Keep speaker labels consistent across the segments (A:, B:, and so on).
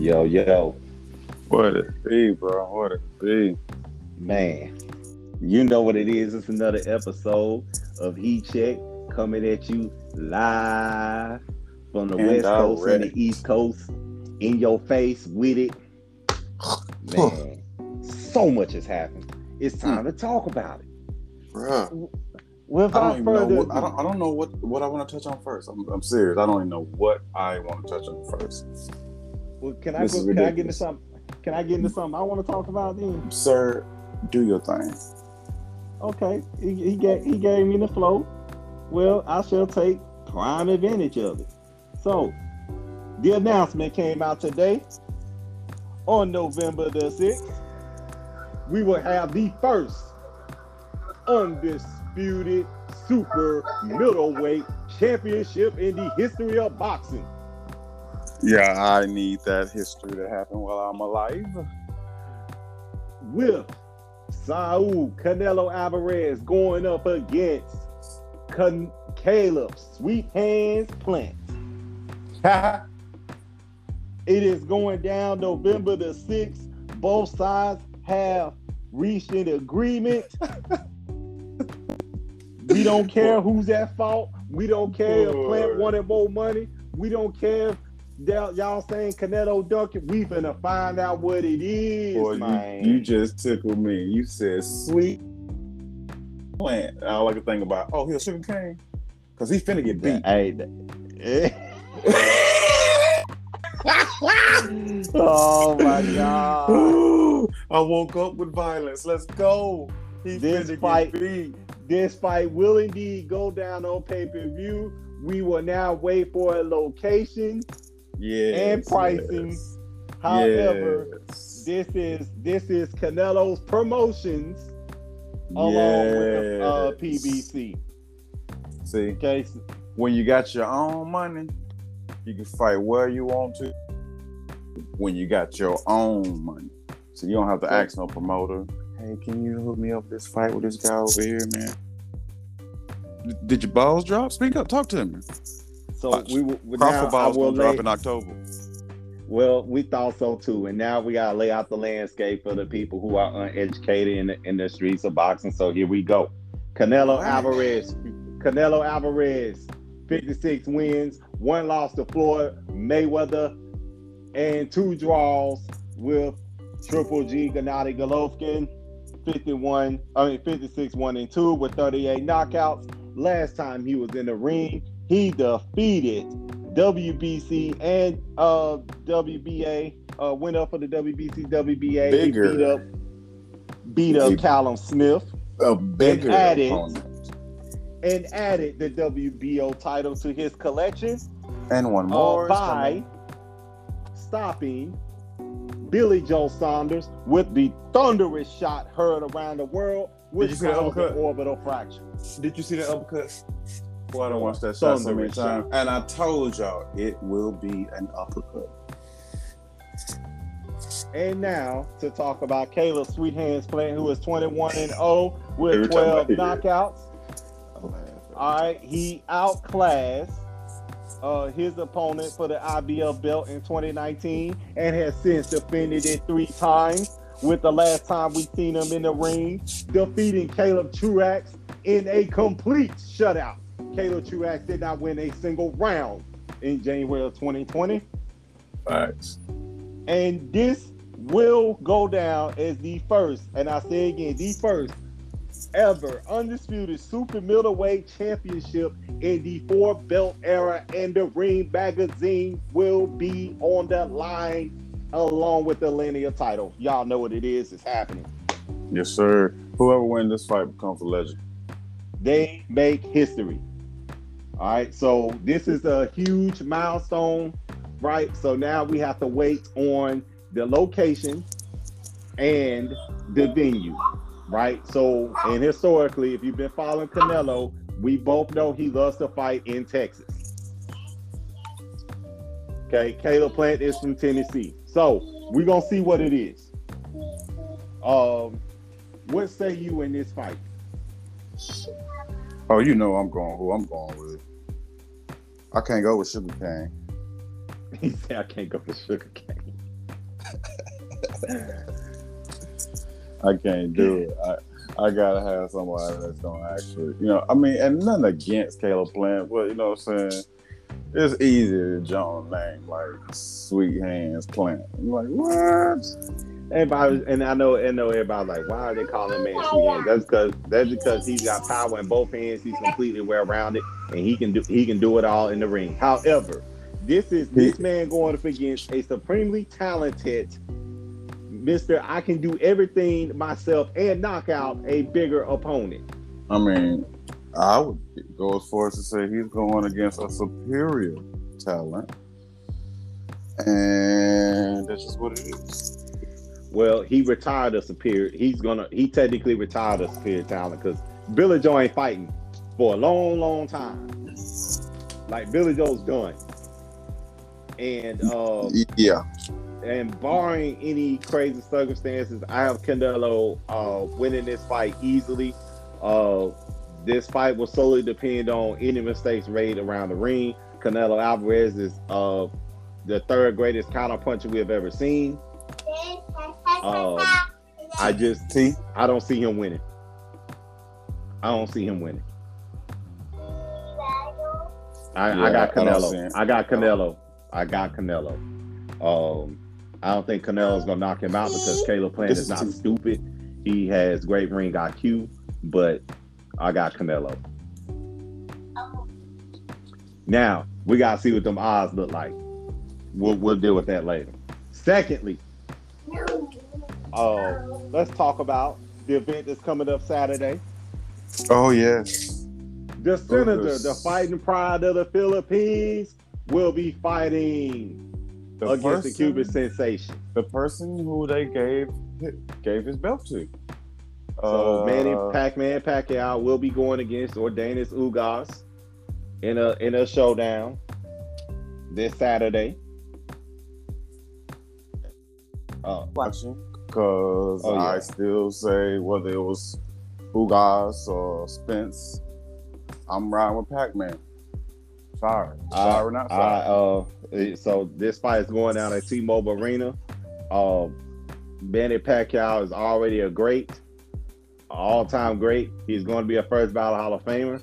A: Yo, yo,
B: What it be, bro? What it be?
A: man. You know what it is. It's another episode of E Check coming at you live from the
B: And
A: West Coast and the East Coast. In your face with it. Man, so much has happened. It's hmm. time to talk about it.
B: Bro, I don't
A: Without
B: know
A: further
B: what I don't, I don't know what, what I want to touch on first. I'm, I'm serious. I don't even know what I want to touch on first.
A: Well, can I
B: This
A: go, can I get into something? Can I get into something I want to talk about then?
B: Sir, do your thing.
A: Okay, he, he gave he gave me the flow. Well, I shall take prime advantage of it. So, the announcement came out today on November the sixth. We will have the first undisputed super middleweight championship in the history of boxing.
B: Yeah, I need that history to happen while I'm alive.
A: with Saul Canelo Alvarez going up against Can- Caleb Sweet Hands Plant. It is going down November the 6th. Both sides have reached an agreement. we don't care who's at fault. We don't care if Plant wanted more money. We don't care if y'all y'all saying Canelo Duncan. We finna find out what it is,
B: Boy,
A: man.
B: you, you just tickled me. You said sweet plant. All I could think about, oh, he's a sugar cane. Because he finna get beat.
A: Hey, oh my god.
B: I woke up with violence. Let's go. He
A: This fight- This fight will indeed go down on pay-per-view. We will now wait for a location.
B: Yes,
A: And pricing.
B: yes,
A: However,
B: yes.
A: this is this is Canelo's promotions along with uh, PBC.
B: See,
A: Okay,
B: when you got your own money, you can fight where you want to. When you got your own money, so you don't have to ask no promoter. Hey, can you hook me up this fight with this guy over here, man? Did your balls drop? Speak up, talk to me.
A: So
B: Watch.
A: we will now
B: Crawford
A: I will
B: gonna drop
A: lay,
B: in October.
A: Well, we thought so too, and now we gotta lay out the landscape for the people who are uneducated in the in the streets of boxing. So here we go. Canelo
B: Right.
A: Alvarez, Canelo Alvarez, 56 wins, one loss to Floyd Mayweather, and two draws with Triple G Gennady Golovkin, 51, I mean 56, one and two with 38 knockouts. Last time he was in the ring, he defeated WBC and uh WBA uh went up for the WBC WBA
B: Bigger.
A: beat up beat up Callum Smith
B: A bigger
A: added-
B: opponent.
A: and added the WBO title to his collection
B: And one
A: uh,
B: more. is
A: by
B: coming.
A: stopping Billy Joe Saunders with the thunderous shot heard around the world which
B: you see the
A: caused an orbital fracture.
B: Did you see the uppercut? Boy, I don't watch that shot so many times. And I told y'all it will be an uppercut.
A: And now to talk about Caleb Sweet Hands Plant, who is 21 and 0 with
B: Every
A: 12 knockouts. All right, he outclassed uh, his opponent for the IBF belt in 2019 and has since defended it three times. With the last time we seen him in the ring, defeating Caleb Truax in a complete shutout. Caleb Truax did not win a single round in January of 2020.
B: Facts.
A: And this will go down as the first, and I say again, the first ever undisputed super middleweight championship in the four belt era, and the ring magazine will be on the line along with the linear title. Y'all know what it is, it's happening.
B: Yes, sir. Whoever wins this fight becomes a legend.
A: They make history. All right, so this is a huge milestone, right? So now we have to wait on the location and the venue, right? So, and historically, if you've been following Canelo, we both know he loves to fight in Texas. Okay, Caleb Plant is from Tennessee. So we're gonna see what it is. Um, what say you in this fight?
B: Oh, you know I'm going who I'm going with. I can't go with Sugar Cane.
A: He said, I can't go with sugar cane.
B: I can't do it. I, I gotta have somebody that's gonna actually, you know, I mean, and nothing against Caleb Plant, but you know what I'm saying? It's easy to a name like Sweet Hands Plant. I'm like, what?
A: Everybody, and I know, and know everybody like, why are they calling man sweet hands? That's because that's because he's got power in both hands. He's completely well rounded, and he can do he can do it all in the ring. However, this is this man going up against a supremely talented Mister. I can do everything myself and knock out a bigger opponent.
B: I mean, I would go as far as to say he's going against a superior talent, and that's just what it is.
A: Well, he retired a superior. He's gonna. He technically retired a superior talent because Billy Joe ain't fighting for a long, long time. Like Billy Joe's done, and uh,
B: Yeah,
A: and barring any crazy circumstances, I have Canelo uh, winning this fight easily. Uh, this fight will solely depend on any mistakes made around the ring. Canelo Alvarez is uh, the third greatest counter puncher we have ever seen. Um, I just
B: see,
A: I don't see him winning. I don't see him winning. I,
B: Yeah,
A: got
B: I don't
A: Canelo. I got Canelo. I got Canelo. Um, I don't think Canelo's gonna knock him out because Caleb Plant is
B: is
A: not
B: too-
A: stupid. He has great ring IQ, but I got Canelo. Now we gotta see what them odds look like. We'll we'll deal with that later. Secondly, uh, let's talk about the event that's coming up Saturday.
B: oh yes,
A: The senator,
B: yes.
A: the fighting pride of the Philippines, will be fighting
B: the
A: against the Cuban sensation.
B: the person who they gave gave his belt to.
A: So
B: Uh,
A: Manny Pac-Man Pacquiao will be going against Ordanis Ugas in a in a showdown this Saturday. Uh,
B: watching because
A: Oh, yeah.
B: I still say whether it was Ugas or Spence, I'm riding with Pac-Man. Sorry, sorry, or not
A: I,
B: sorry.
A: uh, so this fight is going down at T-Mobile Arena. Um, Manny Pacquiao is already a great, all-time great. He's going to be a first ballot Hall of Famer.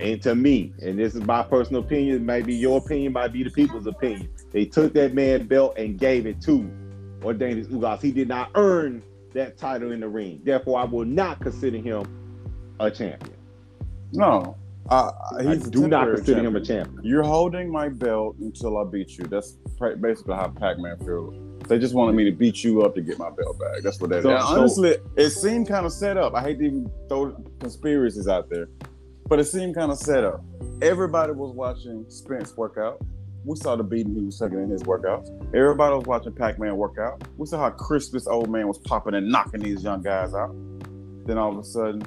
A: And to me, and this is my personal opinion, maybe your opinion, might be the people's opinion. They took that man belt and gave it to Ordanis Ugas. He did not earn that title in the ring. Therefore, I will not consider him a champion.
B: no, I,
A: I do not consider him a
B: champion.
A: champion.
B: You're holding my belt until I beat you. That's basically how Pac-Man feels. They just wanted me to beat you up to get my belt back. That's what that is.
A: So-
B: And
A: so-
B: honestly, it seemed kind of set up. I hate to even throw conspiracies out there, but it seemed kind of set up. Everybody was watching Spence workout. We saw the beating he was taking in his workouts. Everybody was watching Pac-Man workout. We saw how crisp this old man was popping and knocking these young guys out. Then all of a sudden,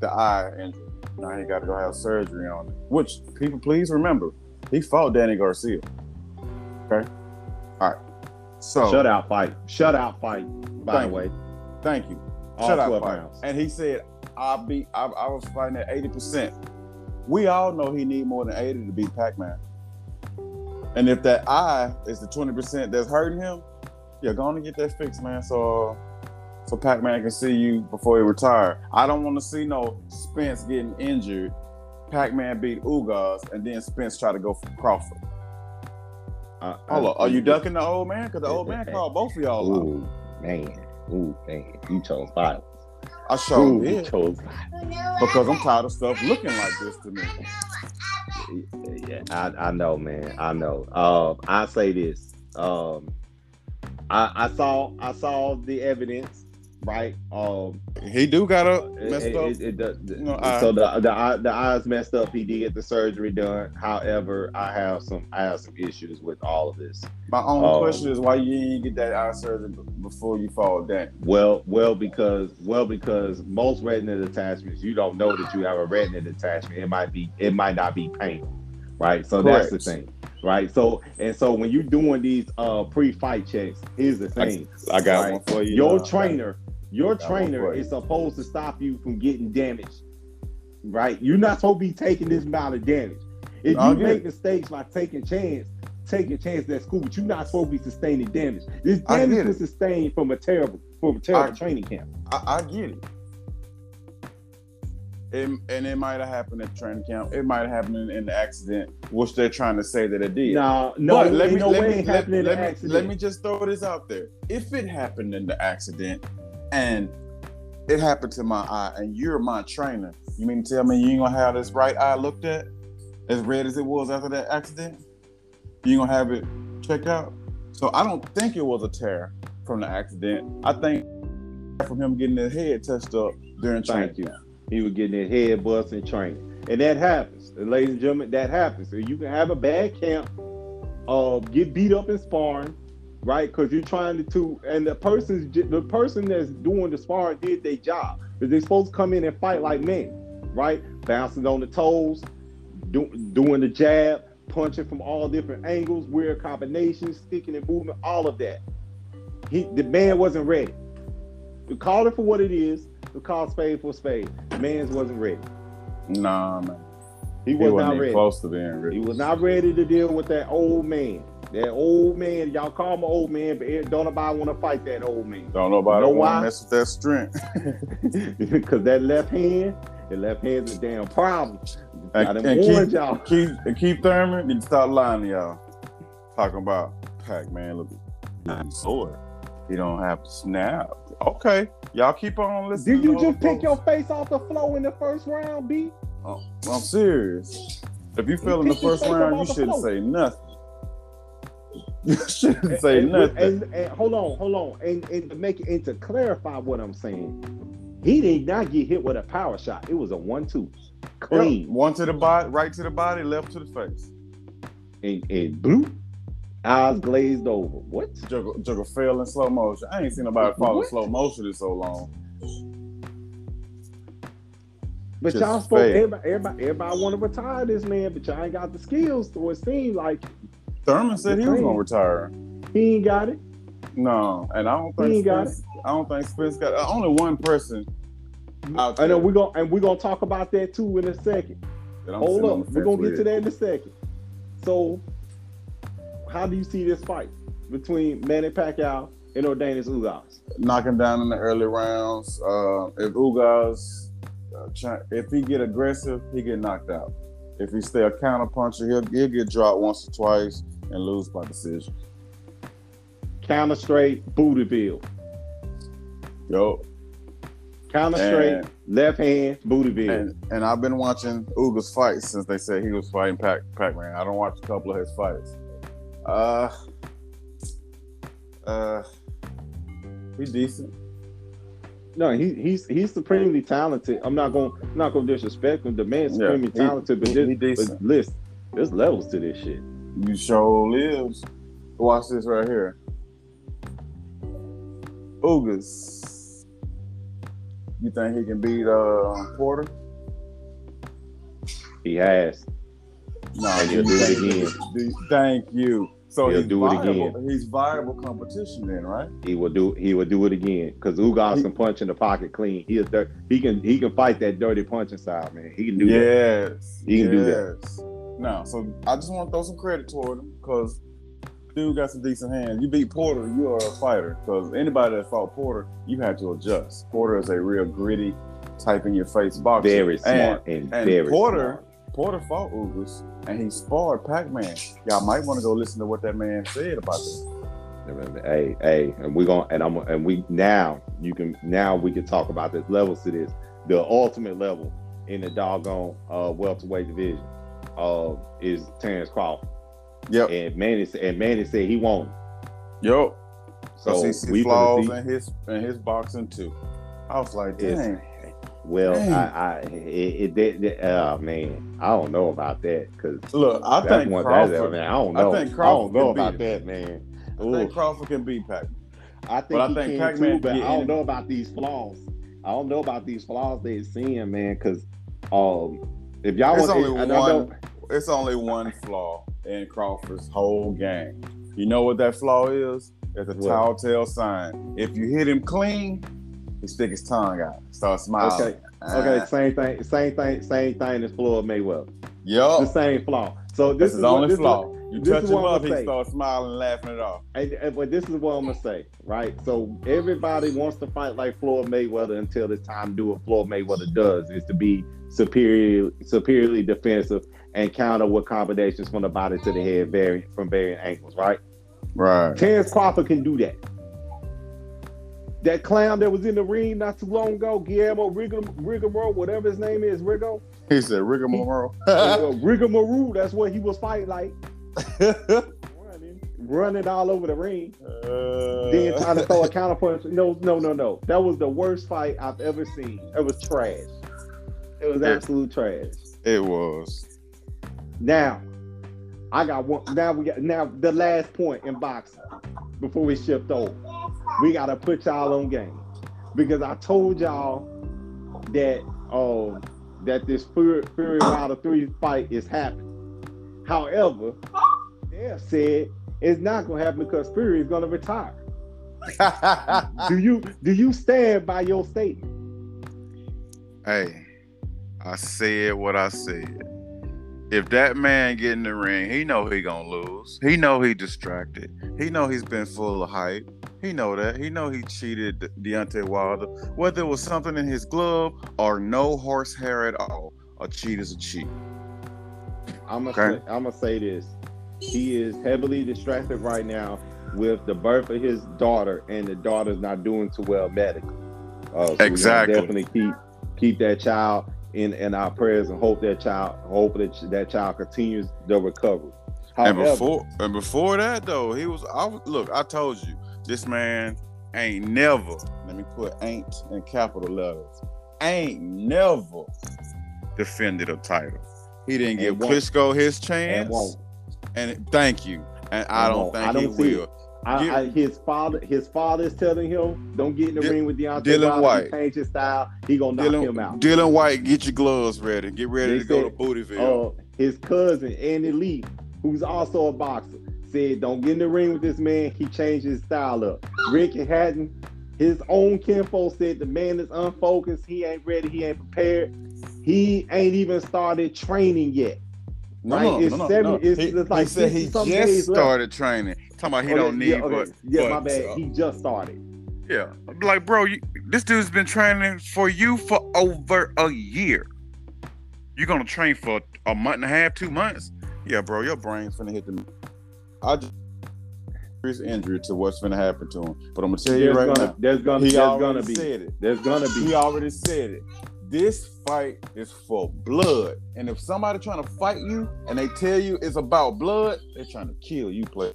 B: the eye injury. Now he got to go have surgery on it. Which people, please remember, he fought Danny Garcia. Okay. So
A: Shutout fight. Shutout fight, by the way.
B: thank you.
A: All
B: Shut up,
A: 12
B: fight.
A: rounds.
B: And he said, "I beat. I, I was fighting at eighty percent. We all know he need more than eighty to beat Pac-Man. And if that eye is the twenty percent that's hurting him, yeah, go on and get that fixed, man. So, so Pac-Man can see you before he retire. I don't want to see no Spence getting injured. Pac-Man beat Ugas, and then Spence try to go for Crawford.
A: Uh,
B: Hold on, are you ducking the old man? Because the old man called both of y'all out.
A: Man. Ooh, man. You chose violence.
B: I sure
A: Ooh, you
B: did
A: chose
B: because I'm tired of stuff looking like this to me.
A: Yeah, I, I know, man. I know. Um, I say this. Um, I, I saw I saw the evidence, right? Um,
B: He do got a messed
A: it-
B: up.
A: it- it-
B: you know,
A: so the the eye, the eyes messed up. He did get the surgery done. However, I have some I have some issues with all of this.
B: My only
A: um,
B: question is why you didn't get that eye surgery before you fall down.
A: Well, well, because well, because most retina detachments, you don't know that you have a retina detachment. It might be, it might not be painful, right? So that's the thing, right? So and so when you're doing these uh pre-fight checks, here's the thing:
B: I got
A: Right.
B: one for you.
A: your
B: now.
A: trainer, your trainer is supposed to stop you from getting damaged, right? You're not supposed to be taking this amount of damage. If you make mistakes by taking chance, taking chance at school, but you're not supposed to be sustaining damage. This damage was sustained from a terrible from a terrible
B: I-
A: training camp.
B: I, I get it. It, and it might have happened at training camp. It might have happened in, in the accident, which they're trying to say that it did.
A: No, no,
B: But let me,
A: no
B: let me, let,
A: in
B: let me,
A: accident.
B: let me just throw this out there. If it happened in the accident and it happened to my eye and you're my trainer, you mean to tell me you ain't gonna have this right eye looked at as red as it was after that accident? You ain't gonna have it checked out? So I don't think it was a tear from the accident. I think from him getting his head touched up during training
A: Thank you. He was getting his head bust in training. And that happens. And ladies and gentlemen, that happens. So you can have a bad camp, uh, get beat up in sparring, right? Because you're trying to, to and the person's the person that's doing the sparring did their job. But they're supposed to come in and fight like men, right? Bouncing on the toes, do, doing the jab, punching from all different angles, weird combinations, sticking and movement, all of that. He the man wasn't ready. We call it for what it is. We call spade for spade. The man's wasn't ready.
B: Nah, man.
A: He
B: He
A: was
B: wasn't
A: not
B: even
A: ready.
B: close to being ready.
A: He was not ready to deal with that old man. That old man, y'all call him old man, but don't nobody want to fight that old man.
B: Don't nobody
A: Know
B: want to mess with that strength.
A: Because that left hand, the left hand's a damn problem. I
B: And,
A: done
B: and
A: warned
B: Keith,
A: y'all.
B: Keith, and Keith Thurman need to stop lying to y'all. Talking about Pac Man, look at sword. He don't have to snap. Okay, y'all keep on listening.
A: Did you just
B: those
A: pick your face off the floor in the first round, B?
B: Oh, I'm serious. If you fell in the first round, you shouldn't
A: floor.
B: say nothing. You shouldn't say
A: and,
B: nothing.
A: And, and hold on, hold on, and, and to make it and to clarify what I'm saying, he did not get hit with a power shot. It was a one-two, clean.
B: Yep, One to the body, right to the body, left to the face.
A: and, and blue eyes glazed over. What?
B: Juggle, juggle fell in slow motion. I ain't seen nobody fall in slow motion in so long.
A: But
B: Just
A: y'all
B: fail.
A: everybody, everybody, everybody want to retire this man, but y'all ain't got the skills. So it seems like
B: Thurman said he was gonna retire.
A: he ain't got it.
B: No, and I don't
A: He
B: think Spence, I don't think Spence got uh, only one person out
A: I know we're gonna and we're gonna talk about that too in a second. Hold up, we're gonna get to that in a second. So, how do you see this fight between Manny Pacquiao and Ordanis Ugas?
B: Knocking down in the early rounds. Uh, if Ugas, uh, try, if he get aggressive, he get knocked out. If he stay a counter puncher, he'll, he'll get dropped once or twice and lose by decision.
A: Counter straight, booty bill.
B: Yo,
A: Counter straight, left hand, booty bill.
B: and and I've been watching Ugas fights since they said he was fighting Pac Man. I don't watch a couple of his fights. Uh, uh, he decent.
A: No, he, he's he's supremely talented. I'm not going to not going to disrespect him. The man's
B: Yeah,
A: supremely
B: he-
A: talented, but,
B: he-
A: this,
B: he
A: but listen, there's levels to this shit.
B: You sure lives. Watch this right here. Ugas. You think he can beat uh Porter?
A: He has.
B: No,
A: And he'll do it again.
B: Thank you. So
A: He'll
B: he's
A: do it
B: viable.
A: again.
B: He's viable competition then, right?
A: He will do he will do it again because Ugas can punch in the pocket clean. He is dir- he can he can fight that dirty punching style, man. He can do that.
B: yes.
A: He can do that.
B: No, so I just want to throw some credit toward him because dude got some decent hands. You beat Porter, you are a fighter. Because anybody that fought Porter, you had to adjust. Porter is a real gritty, type in your face boxer.
A: Very
B: And-
A: smart and,
B: and
A: very
B: Porter,
A: smart.
B: Porter fought Ugas and he sparred Pac-Man. Y'all might want to go listen to what that man said about this.
A: Hey, hey, and we're gonna and I'm and we now you can now we can talk about this levels to this. The ultimate level in the doggone uh welterweight division uh is Terrence Crawford.
B: Yep.
A: And Manny said and Manny said he won't.
B: Yo. So
A: So
B: he see
A: we
B: flaws in his in his boxing too. I was like, dang.
A: Well,
B: Dang.
A: I, I it, it, it, uh, man, I don't know about that because
B: Look, I think
A: one
B: Crawford.
A: that, man, I don't
B: I
A: know.
B: think
A: I
B: Crawford
A: don't know about
B: beat
A: that, man.
B: I
A: Ooh.
B: think Crawford can beat Pac.
A: I think
B: But I think
A: can
B: Pac-Man
A: too, but I don't know about these flaws. I don't know about these flaws they're seeing, man. Because um, if y'all
B: It's
A: want,
B: only
A: and I
B: one. It's only one flaw in Crawford's whole game. You know what that flaw is? It's a
A: What?
B: telltale sign. If you hit him clean, he stick his tongue out, start smiling.
A: Okay, okay,
B: Ah.
A: same thing, same thing, same thing as Floyd Mayweather.
B: Yup.
A: The same flaw. So this
B: That's
A: is what-
B: only
A: this is
B: flaw. You
A: This
B: touch
A: is
B: him
A: what I'm
B: up,
A: gonna
B: he
A: say.
B: starts smiling laughing it off.
A: And, and- but this is what I'm gonna say, right? So everybody wants to fight like Floyd Mayweather until it's time to do what Floyd Mayweather does, is to be superior, superiorly defensive and counter with combinations from the body to the head, vary from varying angles, right?
B: Right.
A: Terrence Crawford can do that. That clown that was in the ring not too long ago, Guillermo Rigor, whatever his name is, Rigo,
B: He said
A: uh, Rigor that's what he was fighting like, running, running all over the ring. then trying to throw a counterpunch. No, no, no, no. That was the worst fight I've ever seen. It was trash. It was absolute trash.
B: it was.
A: Now, I got one. Now we got now the last point in boxing before we shift over. We gotta put y'all on game because I told y'all that um that this Fury, Fury Wilder three fight is happening. However, they said it's not gonna happen because Fury is gonna retire. Do you do you stand by your statement?
C: Hey, I said what I said. If that man get in the ring, he know he gonna lose. He know he distracted. He know he's been full of hype. He know that. He know he cheated De- Deontay Wilder. Whether it was something in his glove or no horsehair at all, a cheat is a cheat.
A: I'm gonna
C: Okay.
A: say, I'm gonna say this. He is heavily distracted right now with the birth of his daughter, and the daughter's not doing too well medically. Uh, so we
C: Exactly.
A: Definitely keep keep that child in in our prayers and hope that child hope that that child continues the recovery.
C: And before and before that though, he was I was look, I told you, this man ain't never,
B: Let me put ain't in capital letters. Ain't never.
C: defended a title. He didn't give. Klitschko his chance. And thank you. And I don't
A: won't.
C: think
A: I don't
C: he will.
A: I, I, his father, his father is telling him, "Don't get in the
C: Di-
A: ring with Deontay
C: Dylan
A: Wilder.
C: White.
A: Change his style. He gonna knock him out."
C: Dylan, Dillian Whyte, get your gloves ready. Get ready
A: They
C: to go to
A: said,
C: Bootyville.
A: uh, his cousin Andy Lee, who's also a boxer, said, "Don't get in the ring with this man. He changed his style up." Rick Hatton, his own kinfolk said the man is unfocused. He ain't ready. He ain't prepared. He ain't even started training yet.
B: No,
A: Right?
B: no,
A: It's
B: no,
A: seven-
B: no.
A: it's-
B: he,
A: it's like
B: he said he just
A: days left.
C: Started training. Talking about he
A: Okay,
C: don't need,
A: yeah, okay.
C: but
A: yeah, my bad.
C: uh,
A: He just started.
C: yeah. Like, bro, you, this dude's been training for you for over a year. You're gonna train for a month and a half, two months. Yeah, bro, your brain's gonna hit the.
B: I just serious injury to what's gonna happen to him. But I'm gonna tell you right
A: gonna,
B: now.
A: there's gonna,
B: He
A: there's
B: already
A: gonna be,
B: said it.
A: there's gonna be.
B: He already said it. This fight is for blood. And if somebody trying to fight you and they tell you it's about blood, they're trying to kill you, play.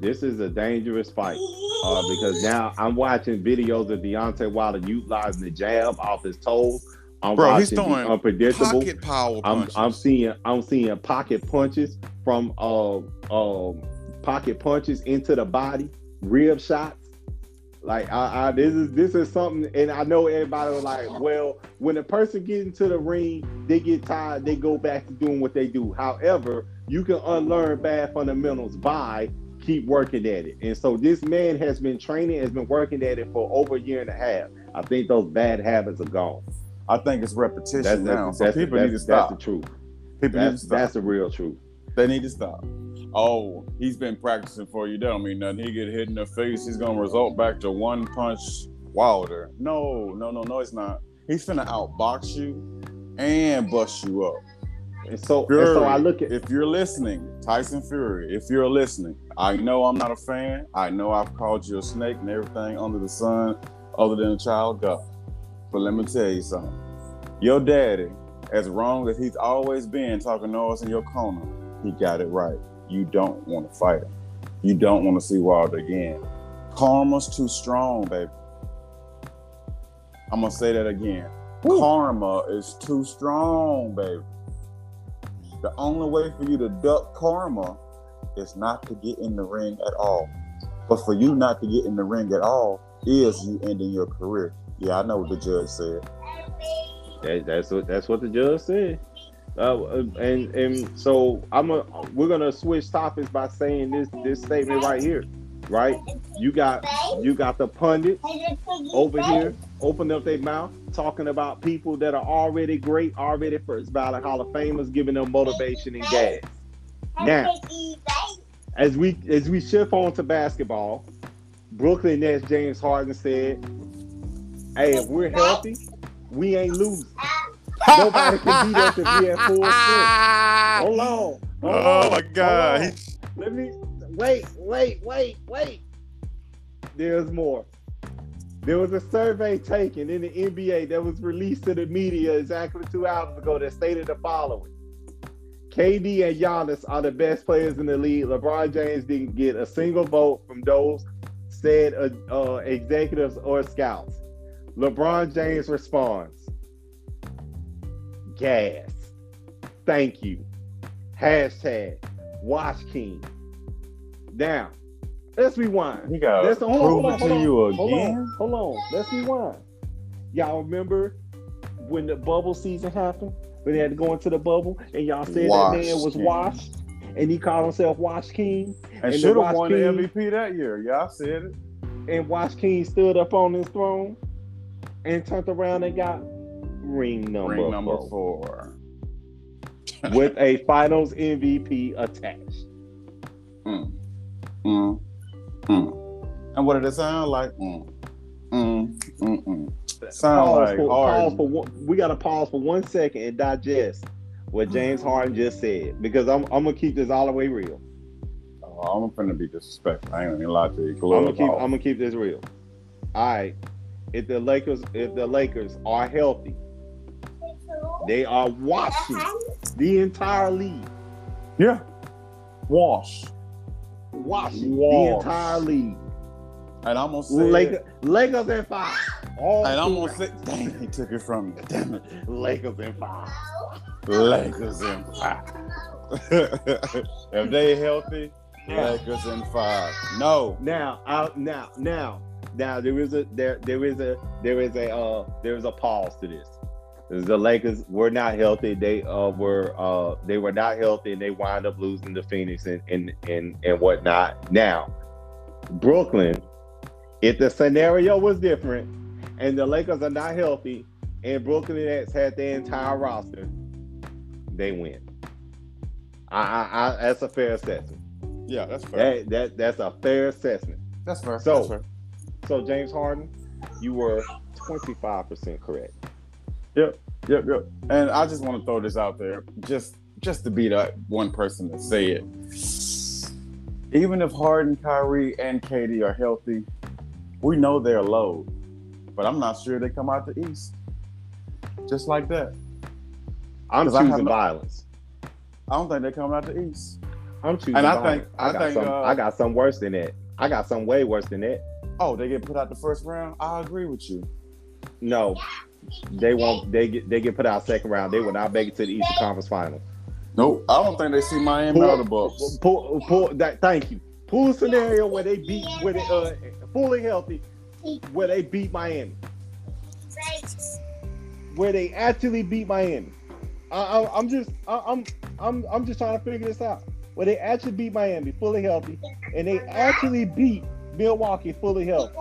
A: This is a dangerous fight uh, because now I'm watching videos of Deontay Wilder utilizing the jab off his toes. I'm
C: Bro, he's
A: watching the
C: throwing
A: unpredictable.
C: Pocket power
A: I'm,
C: punches.
A: I'm seeing I'm seeing pocket punches from uh um pocket punches into the body, rib shots. Like I, I this is this is something, and I know everybody was like, well, when a person gets into the ring, they get tired, they go back to doing what they do. However, you can unlearn bad fundamentals by keep working at it. And so this man has been training, has been working at it for over a year and a half. I think those bad habits are gone.
B: I think it's repetition
A: That's,
B: now.
A: that's,
B: So
A: that's,
B: people
A: that's,
B: need to stop.
A: that's the truth.
B: People need to stop.
A: that's the real truth.
B: They need to stop. Oh, he's been practicing for you. That don't mean nothing. He get hit in the face. He's gonna result back to one punch Wilder. No, no, no, no, it's not. He's finna outbox you and bust you up.
A: And so,
B: Fury,
A: and so I look at
B: if you're listening, Tyson Fury, if you're listening, I know I'm not a fan. I know I've called you a snake and everything under the sun other than a child God. But let me tell you something. Your daddy, as wrong as he's always been talking noise in your corner, he got it right. You don't want to fight him. You don't want to see Wilder again. Karma's too strong, baby. I'm gonna say that again. Karma is too strong, baby. The only way for you to duck karma is not to get in the ring at all. But for you not to get in the ring at all is you ending your career. Yeah, I know what the judge said.
A: that, that's what that's what the judge said. Uh, and and so I'm a we're gonna switch topics by saying this this statement right here, right? You got you got the pundit over here opening up their mouth talking about people that are already great, already first ballot Hall of Famers, giving them motivation and gas. Now, as we as we shift on to basketball, Brooklyn Nets James Harden said, "Hey, if we're healthy, we ain't losing. Nobody can beat us if we have full strength." Hold on. Hold
C: Oh
A: on,
C: my God.
A: Let me wait, wait, wait, wait. There's more. There was a survey taken in the NBA that was released to the media exactly two hours ago that stated the following. KD and Giannis are the best players in the league. LeBron James didn't get a single vote from those said uh, uh, executives or scouts. LeBron James responds, gas. Thank you. Hashtag Wash King. Now, let's rewind.
B: He got
A: Let's
B: to
A: hold on,
B: prove
A: hold on,
B: it to
A: on,
B: you
A: hold
B: again.
A: on, hold on. Let's rewind. Y'all remember when the bubble season happened? When they had to go into the bubble and y'all said
C: Wash
A: that man was
C: King.
A: washed and he called himself Wash King
B: And,
A: And
B: should have
A: Watch
B: won the MVP that year. Y'all said it.
A: and Wash King stood up on his throne and turned around and got ring number,
B: Ring number
A: four,
B: four.
A: with a finals MVP attached.
B: Mm. Mm. Mm. And what did it sound like? Mm. Mm. Mm. Mm. Sound
A: pause
B: like
A: for, pause for one, we got to pause for one second and digest what James Harden just said because I'm, I'm gonna keep this all the way real.
B: Oh, I'm finna be disrespectful. I ain't gonna lie to you.
A: I'm gonna keep. I'm gonna keep this real. All right, if the Lakers if the Lakers are healthy, they are washing the entire league,
B: yeah. Wash.
A: washing the entire league.
B: And I'm gonna say.
A: Lakers,
B: it.
A: Lakers in five. All
B: And I'm gonna say. Dang, he took it from me. Damn it.
A: rounds. Lakers in five.
B: Lakers in five. if they healthy, Lakers in five. No.
A: Now, out now, now, now there is a there there is a there is a uh there is a pause to this. The Lakers were not healthy. They uh were uh they were not healthy and they wind up losing to Phoenix and and and, and whatnot. Now, Brooklyn, if the scenario was different and the Lakers are not healthy and Brooklyn Nets had their entire roster, they win. I, I, I that's a fair assessment.
B: Yeah, that's fair.
A: That that that's a fair assessment.
B: That's fair.
A: So-
B: that's fair.
A: So James Harden, you were 25% correct.
B: Yep, yep, yep. And I just want to throw this out there, just just to be that one person to say it. Even if Harden, Kyrie, and KD are healthy, we know they're low. But I'm not sure they come out the East. Just like that.
A: I'm
B: 'Cause I
A: choosing
B: no-
A: violence.
B: I don't think they come out the East.
A: I'm choosing
B: And I
A: violence.
B: think-
A: I,
B: I
A: got
B: think,
A: some,
B: uh,
A: I got some worse than that. I got some way worse than that.
B: Oh, they get put out the first round? I agree with you.
A: No, they won't. They get they get put out second round. They will not make it to the Eastern Conference Final.
B: Nope. I don't think they see Miami
A: Pull-
B: out of the Bucks.
A: Pull, pull, that, thank you. Pull a scenario where they beat, where they uh, fully healthy, where they beat Miami, where they actually beat Miami. I, I, I'm just, I, I'm, I'm, I'm just trying to figure this out. Where they actually beat Miami fully healthy, and they actually beat Milwaukee fully healthy.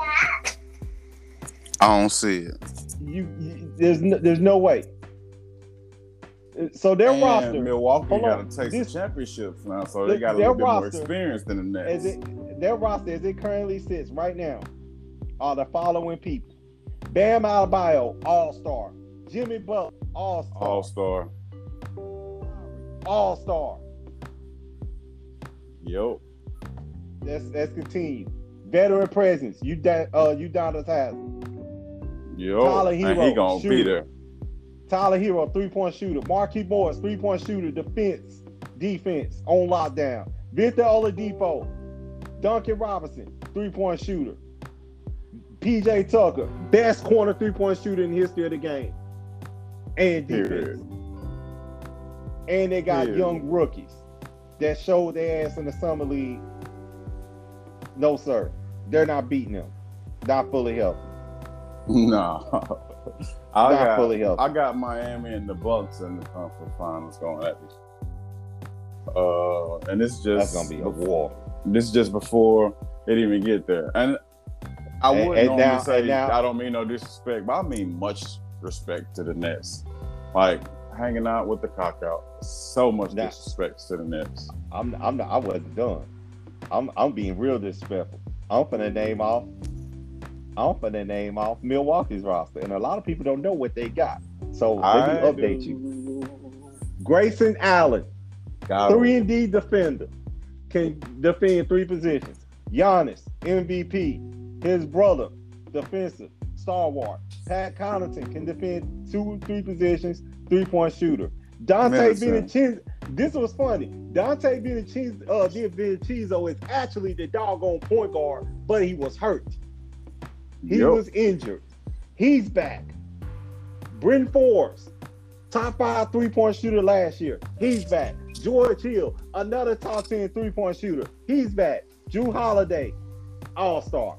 C: I don't see it.
A: You, you there's, no, there's no way. So their
B: and
A: roster,
B: Milwaukee
A: Hold
B: got
A: on.
B: to take
A: This-
B: championships now, so they got a little bit more
A: roster-
B: experience than the
A: as it, their roster as it currently sits right now are the following people: Bam Adebayo, All Star; Jimmy Butler, All Star;
B: All
A: Star. All Star.
B: Yo.
A: Let's let's continue. Veteran presence: you uh Udonis has
B: Yo.
A: Tyler Herro,
B: he gonna be
A: shooter.
B: there.
A: Tyler Herro, three point shooter; Marquis Morris, three point shooter; defense, defense on lockdown; Victor Oladipo, Duncan Robinson, three point shooter; PJ Tucker, best corner three point shooter in the history of the game, and defense. And they got young rookies that showed their ass in the summer league. No, sir, they're not beating them. Not fully healthy.
B: No. I
A: Not
B: got,
A: fully healthy.
B: I got Miami and the Bucks in the conference finals going at me. Uh, and it's just
A: That's gonna be a war.
B: This is just before it even get there. And I
A: And-
B: wouldn't
A: and
B: normally
A: now-
B: say
A: now-
B: I don't mean no disrespect, but I mean much respect to the Nets. Like hanging out with the cock out. So much
A: Nah.
B: disrespect to the Nets.
A: I'm I'm not, I wasn't done. I'm I'm being real disrespectful. I'm finna name off. I'm finna name off Milwaukee's roster, and a lot of people don't know what they got. So let me
B: I
A: update
B: do.
A: you. Grayson Allen,
B: Got
A: three and D defender, can defend three positions. Giannis, MVP. His brother, defensive stalwart. Pat Connaughton can defend two, three positions, three point shooter. Dante. Vincenzo. This was funny. Dante Vincenzo, uh, Vincenzo is actually the doggone point guard, but he was hurt. He
B: Yup.
A: was injured. He's back. Bryn Forbes, top five three point shooter last year. He's back. George Hill, another top 10 three point shooter. He's back. Jrue Holiday, all star.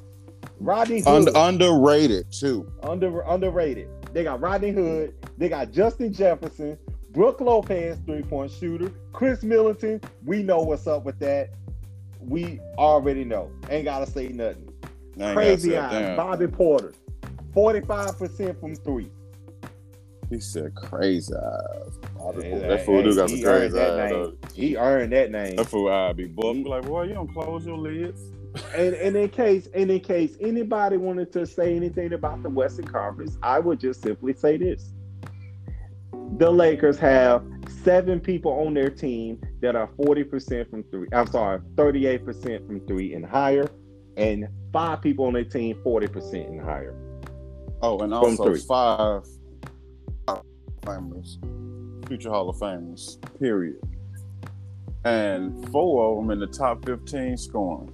A: Rodney Hood,
B: Under, underrated too.
A: under, underrated. They got Rodney Hood. They got Justin Jefferson, Brook Lopez, three point shooter. Khris Middleton, we know what's up with that. We already know. Ain't got to say nothing.
B: I ain't
A: Crazy eyes.
B: say
A: Bobby. Portis, 45% from three.
B: He said crazy eyes. Bobby
A: Hey,
B: Portis.
A: hey,
B: that fool do got
A: he
B: some
A: earned
B: crazy
A: that
B: eyes.
A: name.
B: though.
A: He earned that name.
B: That fool eye be buff.
A: He-
B: Be like, boy, you don't close your lids.
A: And, and in case, and in case anybody wanted to say anything about the Western Conference, I would just simply say this: the Lakers have seven people on their team that are forty percent from three. I'm sorry, thirty-eight percent from three and higher, and five people on their team forty percent and higher.
B: Oh, and also
A: three.
B: five famers, future Hall of Famers, period. And four of them in the top 15 scoring.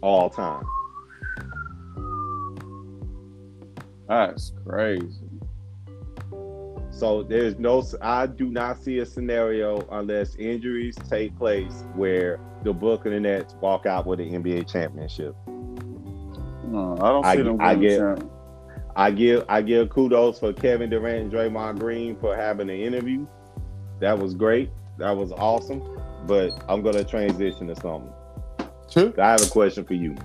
A: All time.
B: That's crazy.
A: So there's no, I do not see a scenario unless injuries take place where the Brooklyn Nets walk out with an NBA championship.
B: No, I don't
A: I-
B: see them
A: I
B: winning
A: get-
B: champ-
A: I give I give kudos for Kevin Durant and Draymond Green for having an interview. That was great. That was awesome. But I'm gonna transition to something.
B: Two.
A: I have a question for you.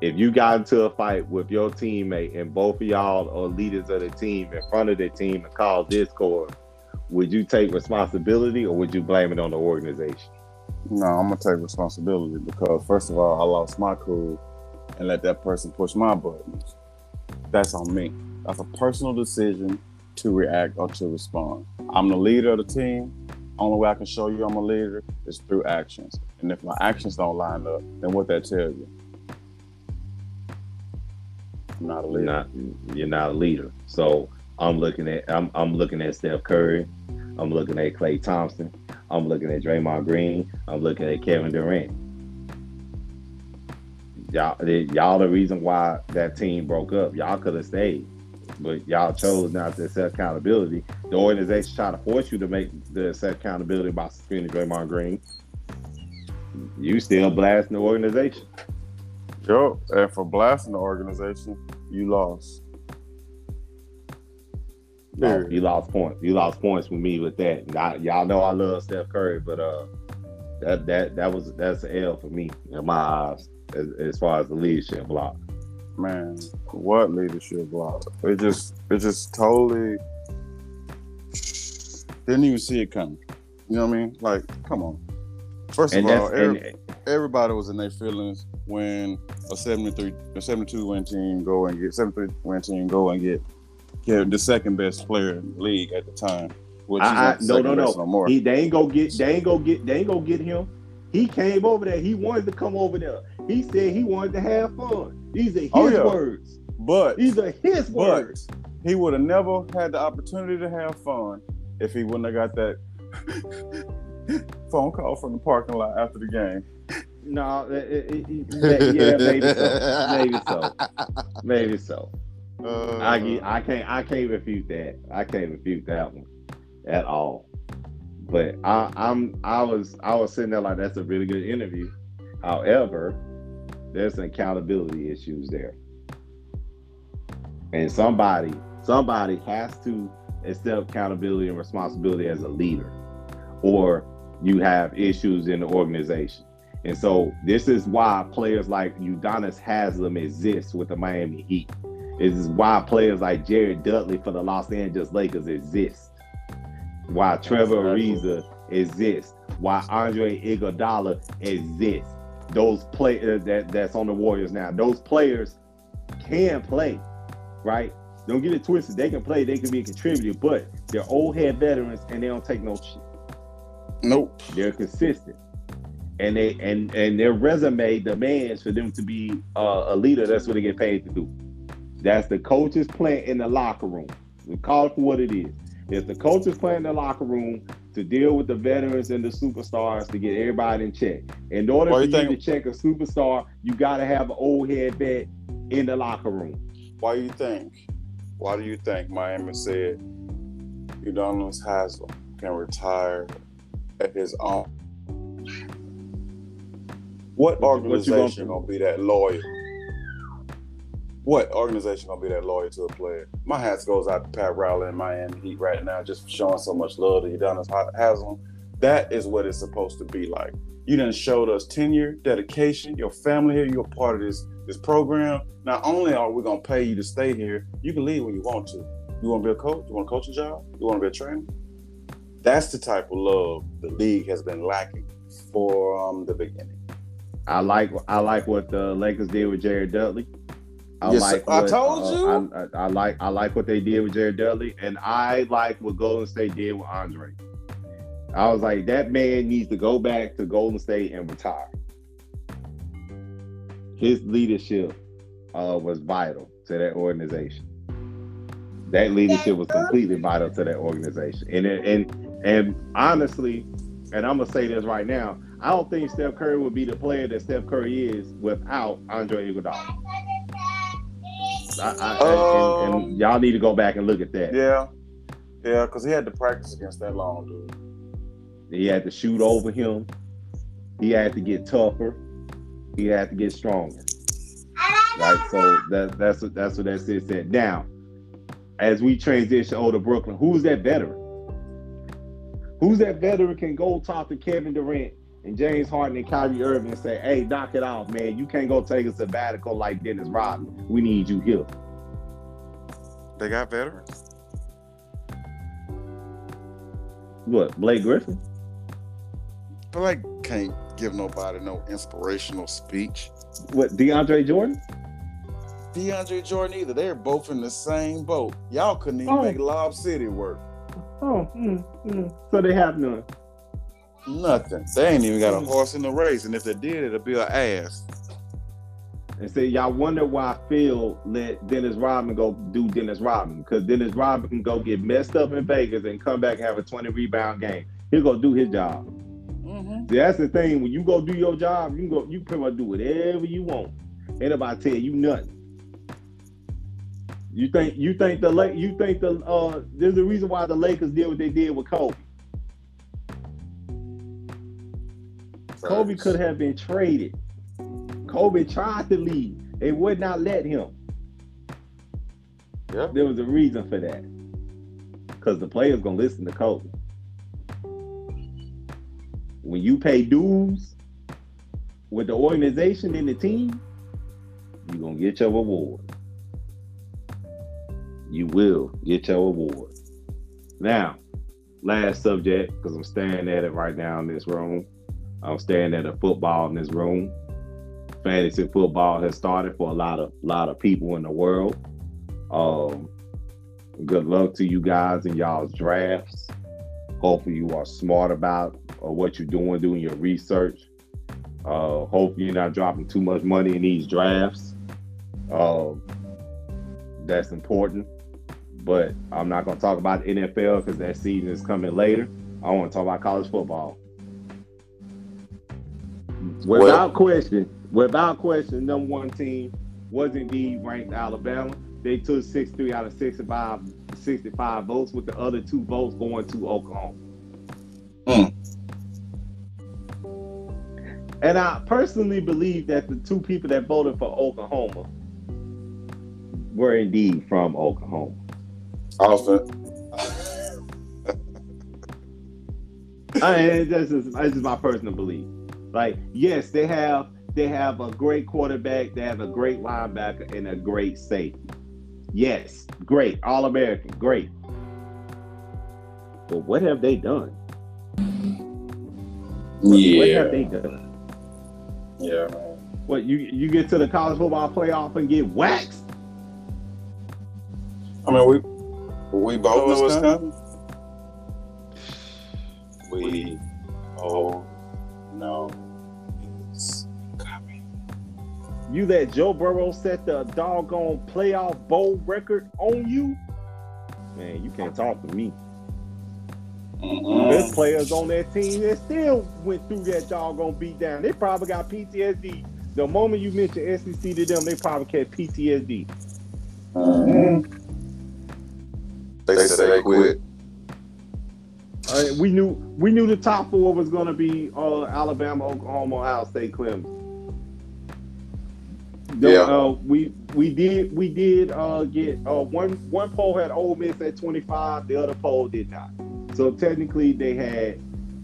A: If you got into a fight with your teammate and both of y'all are leaders of the team in front of the team and cause discord, would you take responsibility or would you blame it on the organization?
B: No, I'm gonna take responsibility because first of all, I lost my cool and let that person push my buttons. That's on me. That's a personal decision to react or to respond. I'm the leader of the team. Only way I can show you I'm a leader is through actions. And if my actions don't line up, then what that tell you? I'm not a leader.
A: not you're not a leader. So I'm looking at I'm I'm looking at Steph Curry. I'm looking at Klay Thompson. I'm looking at Draymond Green. I'm looking at Kevin Durant. Y'all, y'all the reason why that team broke up. Y'all could have stayed, but y'all chose not to accept accountability. The organization tried to force you to make the accept accountability by suspending Draymond Green. You still blasting the organization.
B: Yo, and for blasting the organization, you lost.
A: No,
B: Period.
A: you lost points. You lost points with me with that. And I, y'all know I love Steph Curry, but uh, that that that was that's an L for me in my eyes as, as far as the leadership block.
B: man, what leadership block? It just, it just totally didn't even see it coming. You know what I mean? Like, come on. First
A: And
B: of all, every-
A: and,
B: everybody was in their feelings when a 73, a 72 win team go and get 73 win team go and get, get the second best player in the league at the time. Which
A: I, I, no, no, no.
B: more.
A: He, they ain't go get. They ain't go get. They ain't go get him. He came over there. He wanted to come over there. He said he wanted to have fun. These are oh, his
B: Oh, yeah.
A: words.
B: but
A: These are his words.
B: he would have never had the opportunity to have fun if he wouldn't have got that phone call from the parking lot after the game.
A: No, it, it, it, yeah, maybe so. Maybe so. Maybe so.
B: Uh,
A: I I can't I can't refute that. I can't refute that one at all. But I, I'm I was I was sitting there like that's a really good interview. However, there's some accountability issues there, and somebody somebody has to accept accountability and responsibility as a leader, or you have issues in the organization. And so this is why players like Udonis Haslem exist with the Miami Heat This is why players like Jared Dudley for the Los Angeles Lakers exist. Why Trevor Ariza exists. Why Andre Iguodala exists. Those players that that's on the Warriors now. Those players can play, right? Don't get it twisted. They can play. They can be a contributor, but they're old head veterans and they don't take no shit.
B: Nope.
A: They're consistent, and they and and their resume demands for them to be uh, a leader. That's what they get paid to do. That's the coach's playing in the locker room. We call it for what it is. If the coaches playing in the locker room to deal with the veterans and the superstars to get everybody in check. In order for
B: you
A: you
B: think-
A: to check a superstar, you got to have an old head vet in the locker room.
B: Why do you think? Why do you think Miami said Udonis Haslem can retire at his own? What
A: What you- what
B: organization
A: gonna-
B: be that loyal? What organization gonna be that loyal to a player? My hats goes out to Pat Riley and Miami Heat right now, just showing so much love to Udonis Ha- Haslem. That is what it's supposed to be like. You done showed us tenure, dedication, your family here, you're part of this this program. Not only are we gonna pay you to stay here, you can leave when you want to. You want to be a coach? You want a coaching job? You want to be a trainer? That's the type of love the league has been lacking from the beginning.
A: I like I like what the Lakers did with Jared Dudley. I
B: Yes,
A: like
B: I
A: what,
B: told
A: uh,
B: you.
A: I, I, I like I like what they did with Jared Dudley, and I like what Golden State did with Andre. I was like, that man needs to go back to Golden State and retire. His leadership uh, was vital to that organization. That leadership was completely vital to that organization, and and and honestly, and I'm gonna say this right now, I don't think Steph Curry would be the player that Steph Curry is without Andre Iguodala. I, I, and, and um, y'all need to go back and look at that.
B: Yeah, yeah, because he had to practice against that long dude.
A: He had to shoot over him. He had to get tougher. He had to get stronger. Right. So that, that's what that's what that said. said. Now, as we transition over to Brooklyn, who's that veteran? Who's that veteran can go talk to Kevin Durant and James Harden and Kyrie Irving say, "Hey, knock it off, man. You can't go take a sabbatical like Dennis Rodman. We need you here."
C: They got veterans.
A: What? Blake Griffin?
C: But like, can't give nobody no inspirational speech.
A: What? DeAndre Jordan?
B: DeAndre Jordan either. They're both in the same boat. Y'all couldn't even
A: Oh.
B: make Lob City work.
A: Oh, mm, mm. so they have none.
B: Nothing. They ain't even got a horse in the race, and if they did, it'll be an ass.
A: and say y'all wonder why Phil let Dennis Rodman go do Dennis Rodman because Dennis Rodman can go get messed up in Vegas and come back and have a 20 rebound game. He'll go do his job.
B: Mm-hmm.
A: See, that's the thing. When you go do your job, you can go. You pretty much do whatever you want. Ain't nobody tell you nothing. You think you think the Lake you think the uh there's a reason why the Lakers did what they did with Kobe. Kobe could have been traded. Kobe tried to leave. They would not let him.
B: Yep.
A: There was a reason for that. Because the players gonna listen to Kobe. When you pay dues with the organization and the team, you're gonna get your reward. You will get your reward. Now, last subject, because I'm staring at it right now in this room. I'm staring at a football in this room. Fantasy football has started for a lot of lot of people in the world. Um, good luck to you guys in y'all's drafts. Hopefully you are smart about uh, what you're doing, doing your research. Uh, hopefully you're not dropping too much money in these drafts. Uh, that's important. But I'm not going to talk about NFL because that season is coming later. I want to talk about college football. Without question, without question, number one team was indeed ranked Alabama. They took 63 out of 65, 65 votes, with the other two votes going to Oklahoma.
B: Mm.
A: And I personally believe that the two people that voted for Oklahoma were indeed from Oklahoma.
B: Offense.
A: I mean, that's just, that's just my personal belief. Like, yes, they have they have a great quarterback, they have a great linebacker, and a great safety. Yes, great. All American, great. But what have they done? Yeah. What
B: Yeah,
A: have they done?
B: yeah.
A: What you you get to the college football playoff and get waxed?
B: I mean, we we both know it's
C: Wisconsin?
B: coming. We oh no, it's coming.
A: You let Joe Burrow set the doggone playoff bowl record on you? Man, you can't talk to me.
B: Mm-mm.
A: There's players on that team that still went through that doggone beatdown. They probably got PTSD. The moment you mention SEC to them, they probably get PTSD.
B: Mhm. They said they quit.
A: Uh, we knew we knew the top four was going to be uh, Alabama, Oklahoma, Ohio State, Clemson. The-
B: Yeah.
A: uh, we we did we did uh, get uh, one one poll had Ole Miss at 25, the other poll did not. So technically, they had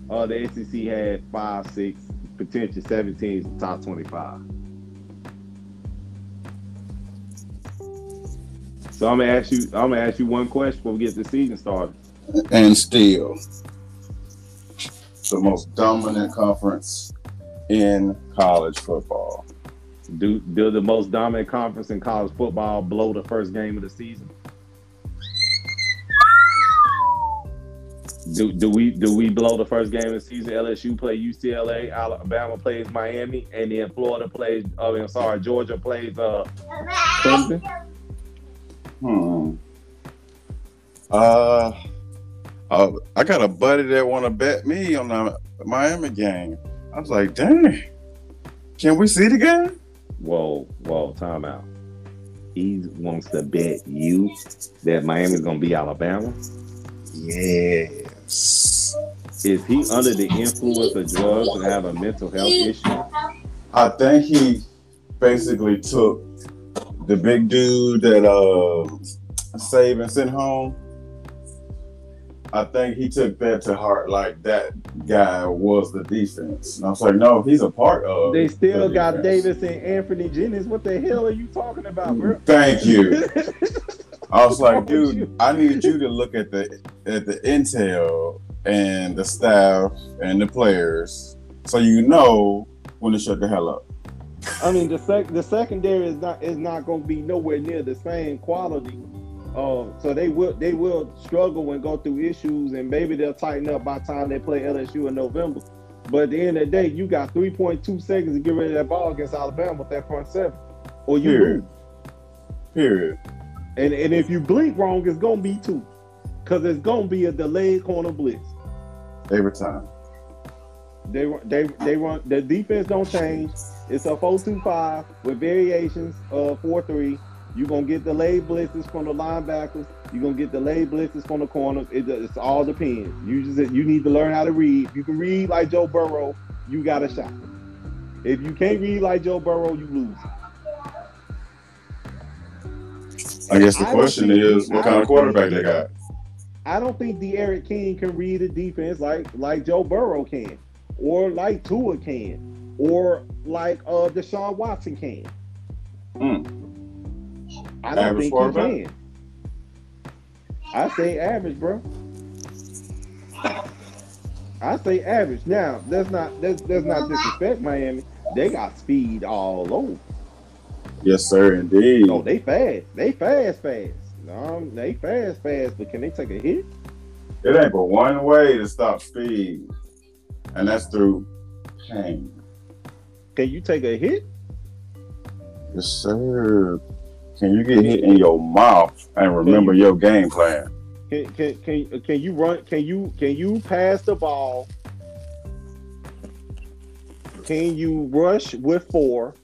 A: uh, the SEC had five, six, potential seven teams top 25. So I'm gonna ask you. I'm gonna ask you one question before we get the season started.
B: And still the most dominant conference in college football.
A: Do do the most dominant conference in college football blow the first game of the season? Do do we do we blow the first game of the season? LSU play UCLA, Alabama plays Miami, and then Florida plays. Oh, I'm sorry, Georgia plays uh Clemson.
B: Hmm. Uh, uh, I got a buddy that want to bet me on the Miami game. I was like, dang, can we see the game?
A: Whoa, whoa, time out. He wants to bet you that Miami's gonna be Alabama.
B: Yes.
A: Is he under the influence of drugs and have a mental health issue?
B: I think he basically took the big dude that uh saved and sent home. I think he took that to heart. Like that guy was the defense. And I was like, no, he's a part of.
A: They still
B: the
A: got. Davis and Anthony Jennings. What the hell are you talking about, bro?
B: Thank you. I was like, dude. I need you to look at the at the intel and the staff and the players, so you know when to shut the hell up.
A: I mean, the sec- the secondary is not is not going to be nowhere near the same quality. Uh, so they will they will struggle and go through issues, and maybe they'll tighten up by the time they play LSU in November. But at the end of the day, you got 3.2 seconds to get rid of that ball against Alabama with that front seven, or you
B: Period.
A: lose.
B: Period.
A: And and if you blink wrong, it's gonna be two, because it's gonna be a delayed corner blitz.
B: Every time.
A: They run- they they run the defense don't change. It's a four two five with variations of four three. You're gonna get the delayed blitzes from the linebackers. You're gonna get the delayed blitzes from the corners. It it's all depends. You just you need to learn how to read. If you can read like Joe Burrow, you got a shot. If you can't read like Joe Burrow, you lose.
B: I guess the
A: I
B: question
A: think-
B: is, what kind of quarterback they got?
A: I don't think the Eric King can read a defense like like Joe Burrow can, or like Tua can, or like uh Deshaun Watson can.
B: Hmm.
A: I don't
B: Average
A: think
B: quarterback?
A: he can. I say average, bro. I say average. Now, that's not that's that's not disrespect Miami. They got speed all over.
B: Yes, sir, indeed.
A: No, they fast. They fast, fast. Um, they fast, fast. But can they take a hit?
B: It ain't but one way to stop speed, and that's through pain.
A: Can you take a hit?
B: Yes, sir. Can you get hit in your mouth and remember your game plan?
A: Can can can can you run? Can you can you pass the ball? Can you rush with four?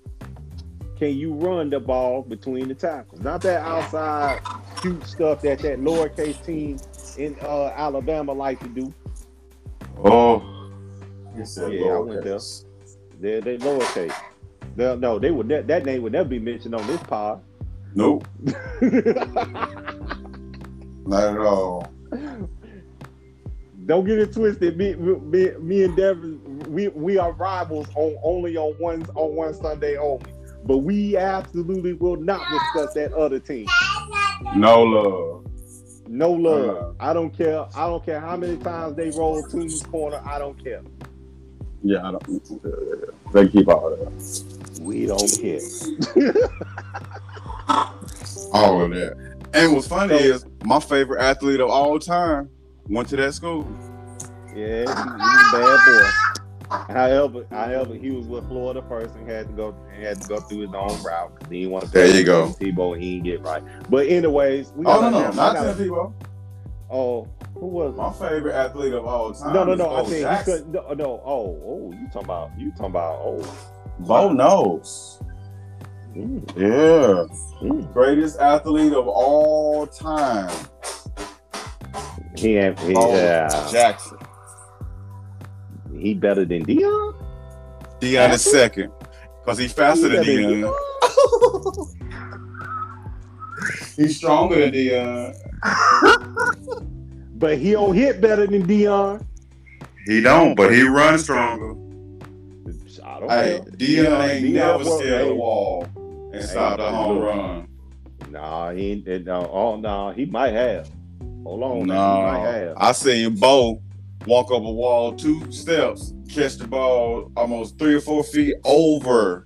A: Can you run the ball between the tackles? Not that outside cute stuff that that lowercase team in uh, Alabama like to do.
B: Oh, he said
A: Yeah, I went there.
B: lowercase.
A: They they lowercase. They, no, they would ne- that name would never be mentioned on this pod.
B: Nope, not at all.
A: Don't get it twisted. Me, me, me and Devin, we we are rivals on only on one on one Sunday only. But we absolutely will not discuss that other team.
B: No love.
A: No love.
B: Uh.
A: I don't care. I don't care how many times they roll Toomer's corner. I don't care.
B: Yeah, I don't. They keep all that.
A: We don't care.
C: All of that. And what's funny
A: So-
C: is my favorite athlete of all time went to that school.
A: Yeah, he's a bad boy. However, however, he was with Florida first and had to go and had to go through his own route. He didn't want to
C: There you go.
A: Tebow he didn't get right. But anyways, we
B: Oh no, no, not Tebow.
A: Oh, who was
B: My
A: it?
B: favorite athlete of all time.
A: No, no, no. I think he
B: Jackson.
A: could. No, no. Oh, oh, you talking about? You talking about? Oh,
B: Bo knows.
A: Mm,
B: Yeah,
A: mm.
B: greatest athlete of all time.
A: he, ain't- he yeah,
B: Jackson.
A: he better than Deion.
C: Deion is second. Because he's faster than
A: He better
C: Deion.
B: He's stronger than Deion.
A: But he don't hit better than Deion.
C: He don't, but he runs stronger.
A: I don't
B: Hey,
A: know.
B: Deion ain't
A: Deion
B: never scared the wall and stopped a home
A: look.
B: run.
A: Nah, he ain't. it- No, oh no, he might have. Hold on, now, he might
C: No,
A: have.
C: I seen Bo walk up a wall two steps, catch the ball almost three or four feet over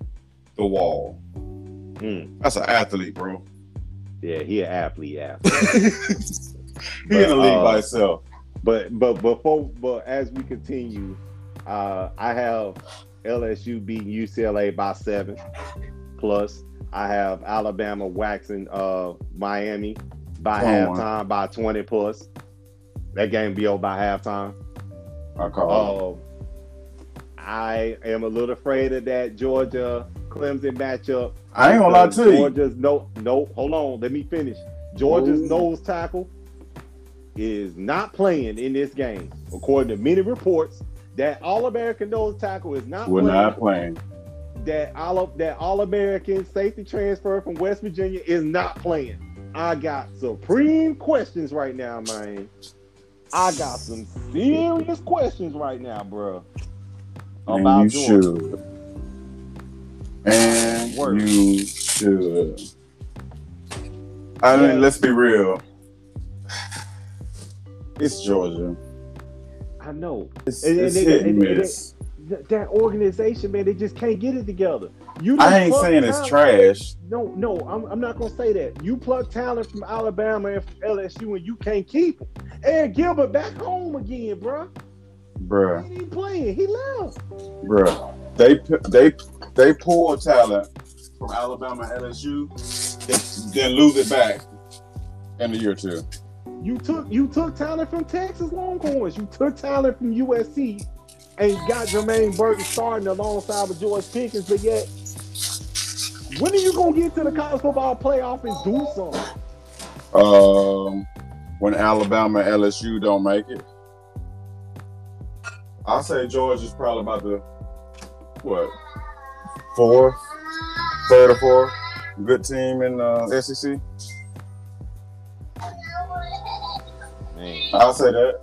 C: the wall.
A: Mm,
C: That's an athlete, bro.
A: yeah, he an athlete, athlete.
B: He in the league
A: uh,
B: by himself.
A: But but before but as we continue, uh, I have LSU beating UCLA by seven. Plus, I have Alabama waxing uh, Miami by
B: Come on.
A: halftime by twenty plus. That game be over by halftime.
B: I call.
A: Um, I am a little afraid of that Georgia Clemson matchup.
B: I ain't gonna lie to you.
A: Georgia's no no. Hold on, let me finish. Georgia's
B: Ooh.
A: nose tackle is not playing in this game, according to many reports. That All American nose tackle is not
B: We're
A: playing.
B: not playing.
A: That all that All American safety transfer from West Virginia is not playing. I got supreme questions right now, man. I got some serious questions right now, bro.
B: And
A: About
B: you
A: Georgia.
B: should. And you should. I mean,
A: Yeah.
B: let's be real. It's Georgia.
A: I know.
B: It's,
A: And-
B: it's hit and
A: and- and-
B: miss.
A: Th- that organization, man, they just can't get it together. You
B: I ain't
A: pluck
B: saying it's trash.
A: No, no, I'm, I'm not gonna say that. You plug talent from Alabama and from LSU, and you can't keep it. And Gilbert back home again, bro.
B: Bruh,
A: He ain't playing. He left.
B: bruh. They they they pull talent from Alabama and LSU, then lose it back in a year or two.
A: You took you took talent from Texas Longhorns. You took talent from USC, and got Jermaine Burton starting alongside with George Pickens. But yet, when are you gonna get to the college football playoff and do something?
B: Um, when Alabama and LSU don't make it, I say George is probably about the what fourth, third or fourth good team in uh, SEC.
A: Man.
B: I'll say that.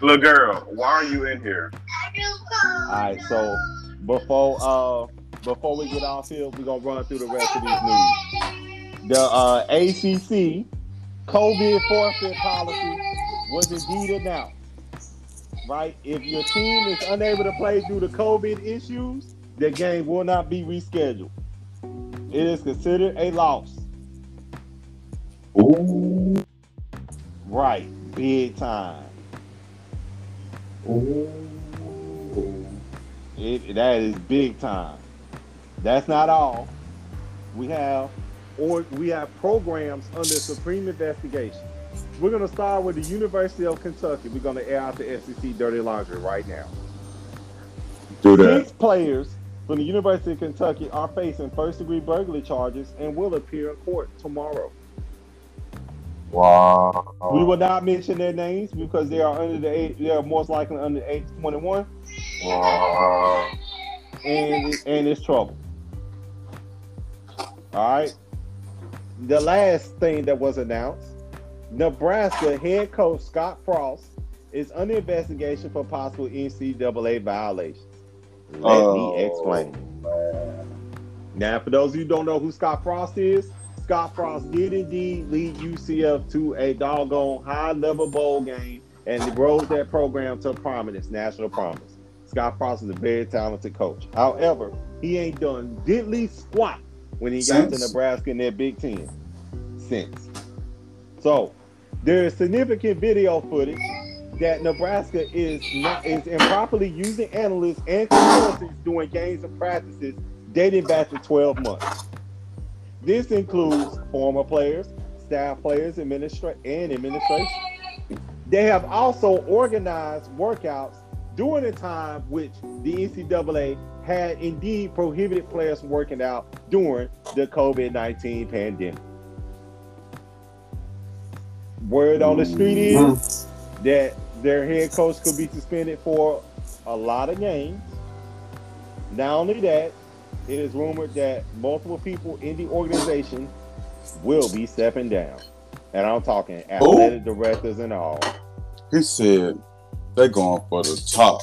B: Little girl, why are you in here?
A: All right, so before uh before we get off here, we're gonna run through the rest of these news. The uh, ACC COVID forfeit policy was indeed announced. Right, if your team is unable to play due to COVID issues, the game will not be rescheduled. It is considered a loss.
B: Ooh,
A: Right, big time.
B: Ooh.
A: It, that is big time. That's not all. We have or we have programs under supreme investigation. We're gonna start with the University of Kentucky. We're gonna air out the SEC dirty laundry right now.
B: Do that.
A: Six players from the University of Kentucky are facing first degree burglary charges and will appear in court tomorrow.
B: Wow.
A: We will not mention their names because they are under the age, they are most likely under the age 21
B: Wow.
A: and and it's trouble. All right. The last thing that was announced, Nebraska head coach Scott Frost is under investigation for possible NCAA violations. Let me
B: Oh,
A: explain.
B: man.
A: Now, for those of you who don't know who Scott Frost is, Scott Frost did indeed lead UCF to a doggone high level bowl game and he rose that program to prominence, national prominence. Scott Frost is a very talented coach. However, he ain't done diddly squat when he got to Nebraska in that Big Ten since. So there is significant video footage that Nebraska is not is improperly using analysts and consultants doing games and practices dating back to 12 months. This includes former players, staff players, administra- and administration. They have also organized workouts during a time which the NCAA had indeed prohibited players from working out during the COVID 19 pandemic. Word on the street is that their head coach could be suspended for a lot of games. Not only that, it is rumored that multiple people in the organization will be stepping down. And I'm talking athletic directors and all.
B: He said they're going for the top.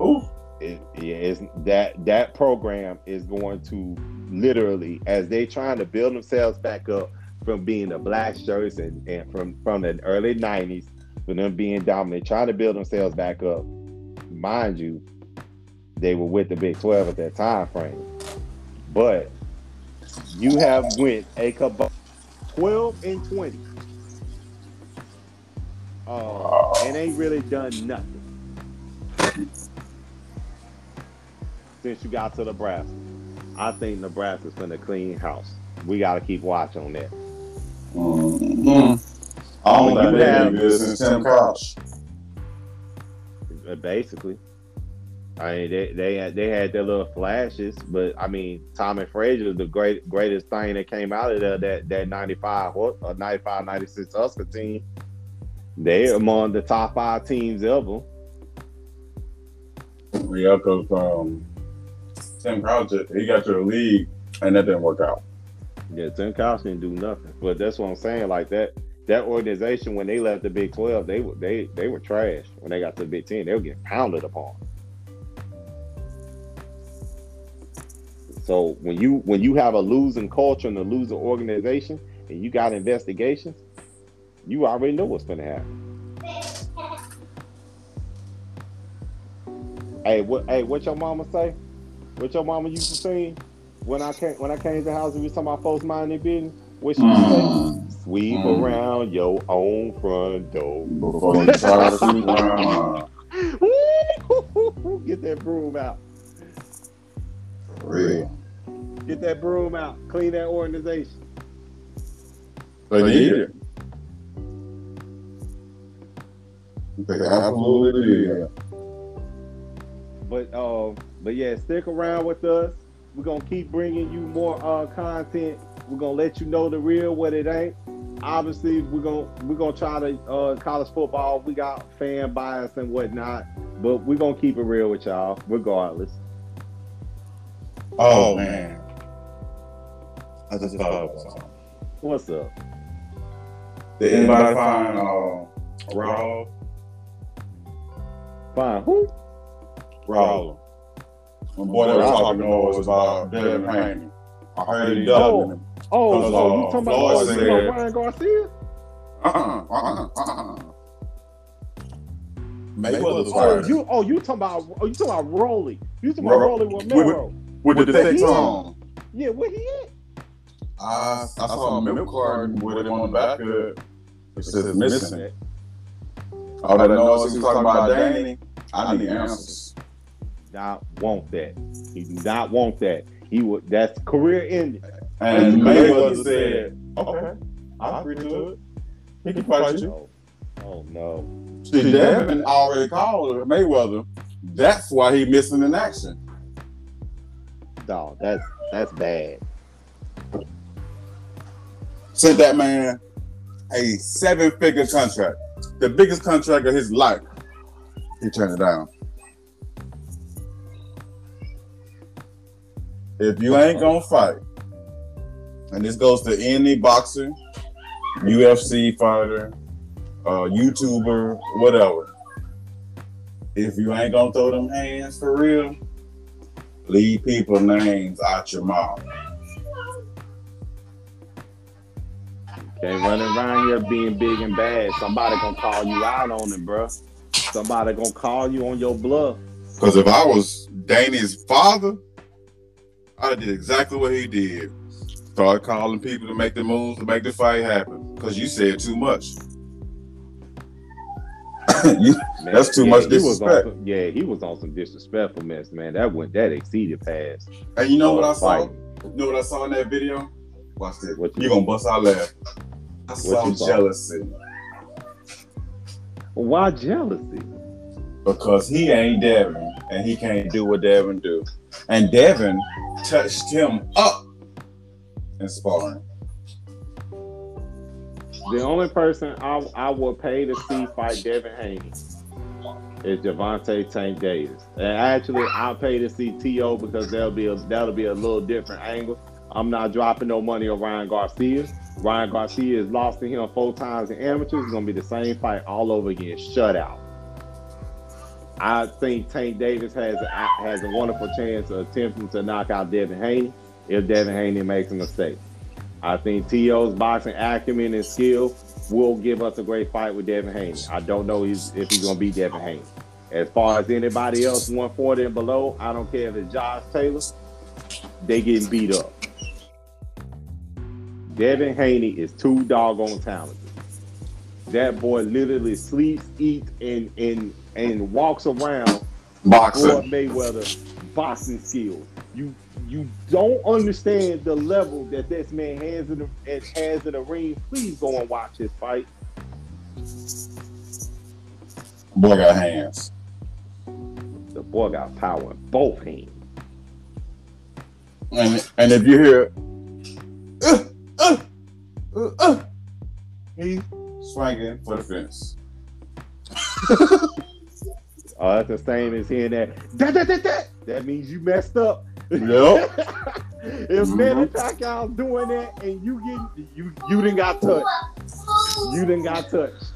B: Ooh.
A: It, yeah, it's, that that program is going to literally, as they're trying to build themselves back up from being the black shirts and, and from from the early '90s, for them being dominant, trying to build themselves back up. Mind you, they were with the Big 12 at that time frame, but you have went a couple 12 and 20. Uh, and ain't really done nothing since you got to Nebraska. I think Nebraska's going to clean house. We got to keep watch on that.
B: Mm-hmm. I don't
A: When
B: think they've
A: have-
B: since Tim Crouch.
A: Uh, Basically, I mean they they had they had their little flashes, but I mean Tommie Frazier, is the great greatest thing that came out of there, that that 95 what uh, 95 96 Husker team. They're among the top five teams ever.
B: Yeah, because um, Tim Crouch, he got to the league, and that didn't work out.
A: Yeah, Tim Couch didn't do nothing. But that's what I'm saying. Like that, that organization when they left the Big Twelve, they were they they were trash. When they got to the Big Ten, they were getting pounded upon. So when you when you have a losing culture and a losing organization, and you got investigations, you already know what's going to happen. Hey, what? Hey, what your mama say? What your mama used to say when I came when I came to the house and we was talking about folks minding their business? What she used to say? Sweep
B: Mm.
A: around your own front door.
B: Before you try to sweep around.
A: Get that broom out.
B: For real.
A: Get that broom out. Clean that organization.
B: They need it. They absolutely need.
A: But uh, but yeah, stick around with us. We're gonna keep bringing you more uh content. We're gonna let you know the real what it ain't. Obviously, we're gonna we're gonna try to uh college football. We got fan bias and whatnot, but we're gonna keep it real with y'all, regardless.
B: Oh man. I just thought of something.
A: What's up?
B: Did anybody find uh, Raw?
A: Fine. Who?
B: Raw. My boy that was talking noise about Devin Haney. I heard he dubbing him.
A: Oh,
B: Because,
A: so you
B: uh,
A: talking about,
B: Floyd
A: oh, you talking about
B: said-
A: Ryan Garcia?
B: Uh-uh, uh-uh, uh-uh. Mayweather's
A: Oh, you oh you talking about oh you talking about Rolly? You talking about
B: Ro-
A: Rolly
B: with-
A: Romero?
B: with the
A: Where he
B: text
A: at?
B: on.
A: Yeah, where he at?
B: I, I saw a milk carton with him on the back of it. It says missing. it. All that noise he was talking about Danny, I need answers.
A: Not want that. He do not want that. He would. That's career ending.
B: And Mayweather said, okay, I'm agree to it. He can fight you.
A: Oh, oh no.
B: See, Devin already called Mayweather. That's why he missing in action.
A: Dog, that's that's bad.
B: Sent that man a seven-figure contract, the biggest contract of his life. He turned it down. If you ain't gonna fight, and this goes to any boxer, UFC fighter, uh, YouTuber, whatever. If you ain't gonna throw them hands for real, Leave people names out your mouth.
A: Can't run around here being big and bad. Somebody gonna call you out on it, bro. Somebody gonna call you on your bluff.
C: Because if I was Danny's father, I did exactly what he did. Started calling people to make the moves to make the fight happen. Because you said too much.
B: You-
A: Man,
B: That's too
A: yeah,
B: much
A: he
B: disrespect.
A: some- yeah, he was on some disrespectful mess, man. That went that exceeded past.
B: and you know what I saw?
A: fighting.
B: You know what I saw in that video? Watch this.
A: What you-
B: You're gonna bust out laugh. I saw
A: you
B: jealousy
A: Why jealousy?
B: because he ain't Devin and he can't do what Devin do. And Devin touched him up in sparring.
A: The only person I I would pay to see fight Devin Haney is Gervonta Tank Davis. And actually, I'll pay to see To because that'll be a that'll be a little different angle. I'm not dropping no money on Ryan Garcia. Ryan Garcia has lost to him four times in amateurs. It's gonna be the same fight all over again. Shutout. I think Tank Davis has a, has a wonderful chance of attempting to knock out Devin Haney if Devin Haney makes a mistake. I think T.O.'s boxing acumen and skill will give us a great fight with Devin Haney. I don't know if he's going to beat Devin Haney. As far as anybody else 140 and below, I don't care if it's Josh Taylor, they getting beat up. Devin Haney is too doggone talented. That boy literally sleeps, eats, and and and walks around Floyd
C: Boxing.
A: Mayweather boxing skills. You you don't understand the level that this man has in the has in the ring. Please go and watch his fight.
B: Boy got hands.
A: The boy got power in both hands.
B: And and if you hear uh, uh, he swinging for the fence.
A: Oh, that's the same as hearing that. That that that that. That means you messed up.
B: Yep.
A: if
B: Mhm.
A: Manny Pacquiao's doing that and you get you you didn't got touched. You didn't got touched.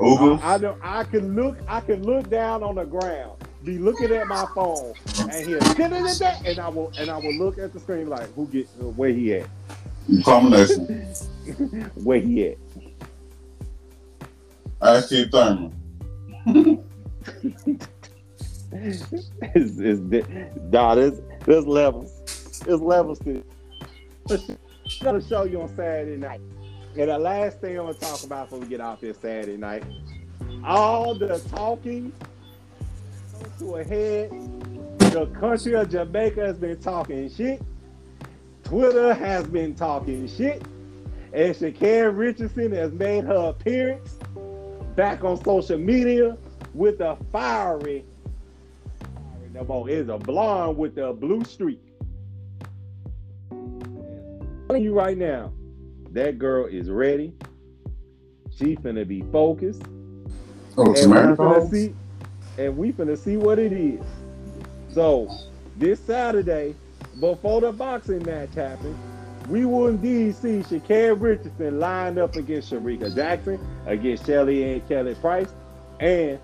B: Uber.
A: I know I can look I can look down on the ground, be looking at my phone and hear and I will and I will look at the screen like who get where he at?
B: Combination.
A: Where he at?
B: Keith Thurman.
A: It's, it's, nah, there's, there's levels. There's levels to it. I'm gonna show you on Saturday night. And the last thing I'm gonna talk about before we get off here Saturday night, all the talking to a head. The country of Jamaica has been talking shit. Twitter has been talking shit. And Sha'Carri Richardson has made her appearance back on social media with a fiery no more. Is a blonde with a blue streak. I'm telling you right now, that girl is ready. She finna be focused.
B: Oh,
A: and we finna see, and we finna see what it is. So this Saturday, before the boxing match happens, we will indeed see Sha'Carri Richardson lined up against Shericka Jackson, against Shelly and Kelly Price, and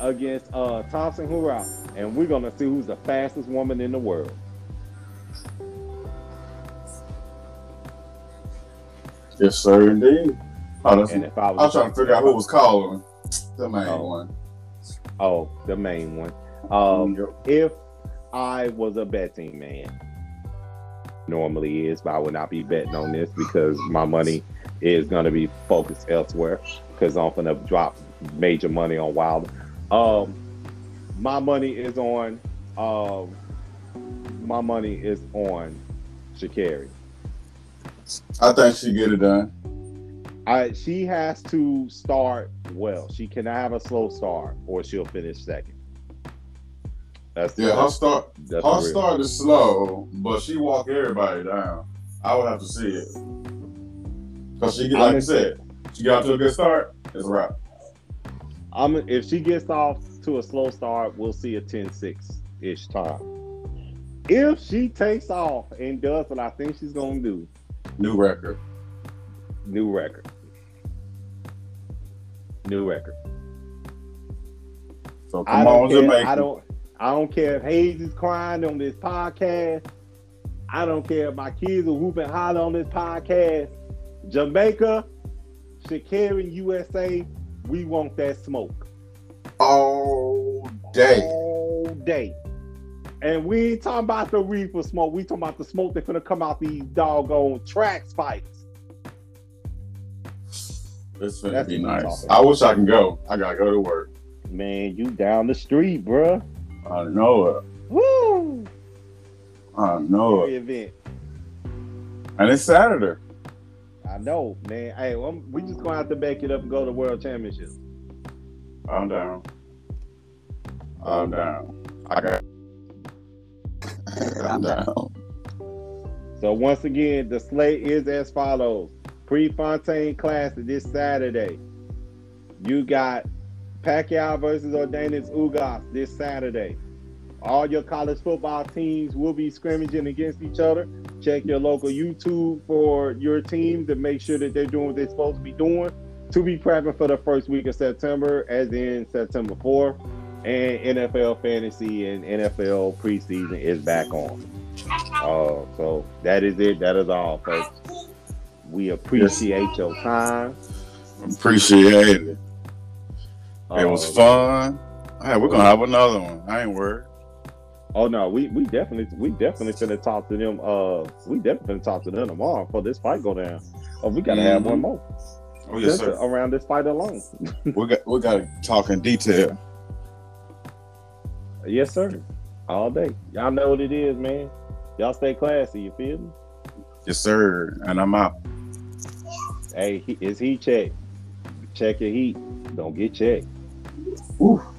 A: against uh, Thompson Herah. And we're gonna see who's the fastest woman in the world.
B: Yes, sir, indeed. Oh, that's,
A: And if I was,
B: I was trying to figure out who was calling. The main
A: Oh.
B: one.
A: oh, the main one. Um,
B: Yep.
A: if I was a betting man, normally is, but I would not be betting on this because my money is going to be focused elsewhere because I'm going to drop major money on Wilder. Um, my money is on. Um, my money is on Sha'Carri.
B: I think she get it done.
A: I she has to start well. She cannot have a slow start, or she'll finish second. That's
B: Yeah, her start her
A: the real-
B: start is slow, but she walk everybody down. I would have to see it. Cause she get like you said, she got to a good start, it's a wrap.
A: I'm if she gets off to a slow start, we'll see a 10-6 ish time. If she takes off and does what I think she's gonna do,
B: New record.
A: new record. New record.
B: So come
A: don't
B: on. Jamaica.
A: I don't I don't care if Hayes is crying on this podcast. I don't care if my kids are whooping holler on this podcast. Jamaica, Sha'Carri, USA, we want that smoke
B: All day.
A: all day. And we ain't talking about the reefer smoke. We talking about the smoke that's gonna come out these doggone track spikes.
B: It's gonna be nice. I wish I can go. I gotta go to work.
A: Man, you down the street, bruh.
B: I know it.
A: Woo!
B: I know it.
A: Event.
B: And it's Saturday.
A: I know, man. Hey, well, we just gonna have to back it up and go to World Championship.
B: I'm down. I'm down. I got. I'm down.
A: So once again, the slate is as follows: Prefontaine Classic this Saturday. You got Pacquiao versus Yordenis Ugas this Saturday. All your college football teams will be scrimmaging against each other. Check your local YouTube for your team to make sure that they're doing what they're supposed to be doing to be prepping for the first week of September, as in September 4th. And NFL fantasy and NFL preseason is back on. Uh, so that is it. That is all, folks. We appreciate your time.
B: Appreciate it. It was
A: Uh,
B: fun. Hey, we're gonna have another one. I ain't worried.
A: Oh no, we we definitely we definitely finna talk to them. Uh, we definitely finna talk to them tomorrow before this fight go down. Oh, we gotta have
B: Mhm.
A: one more
B: Oh yes,
A: just
B: sir.
A: around this fight alone.
B: we got we got to talk in detail.
A: Yes, sir. All day. Y'all know what it is, man. Y'all stay classy. You feel me?
B: Yes, sir. And I'm out.
A: Hey, he, is he checked? Check your heat. Don't get checked.
B: Woo.